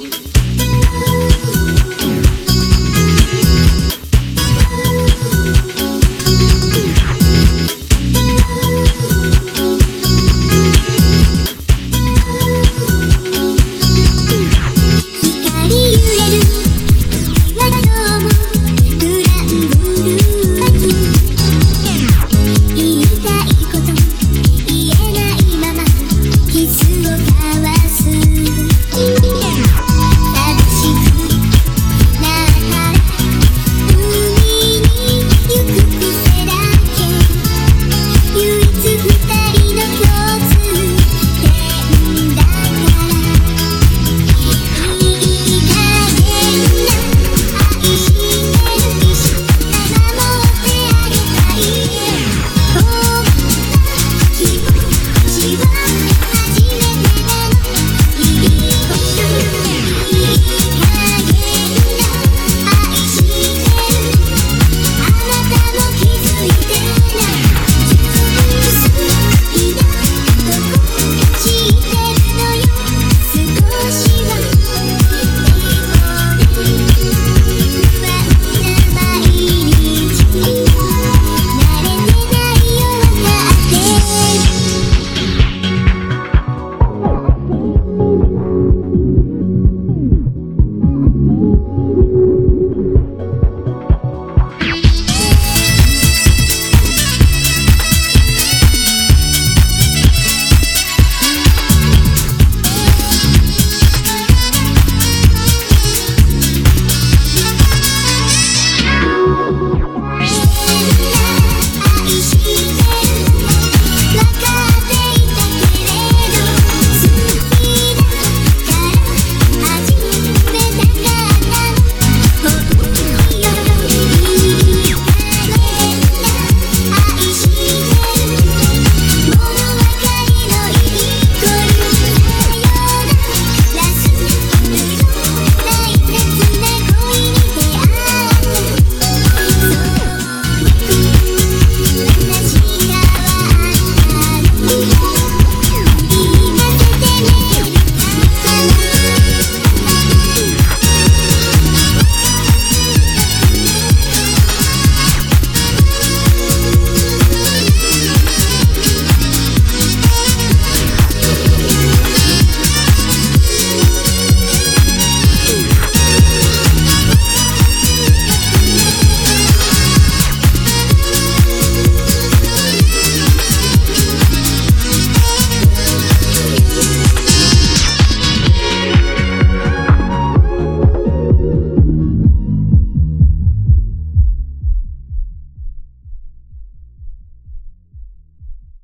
you.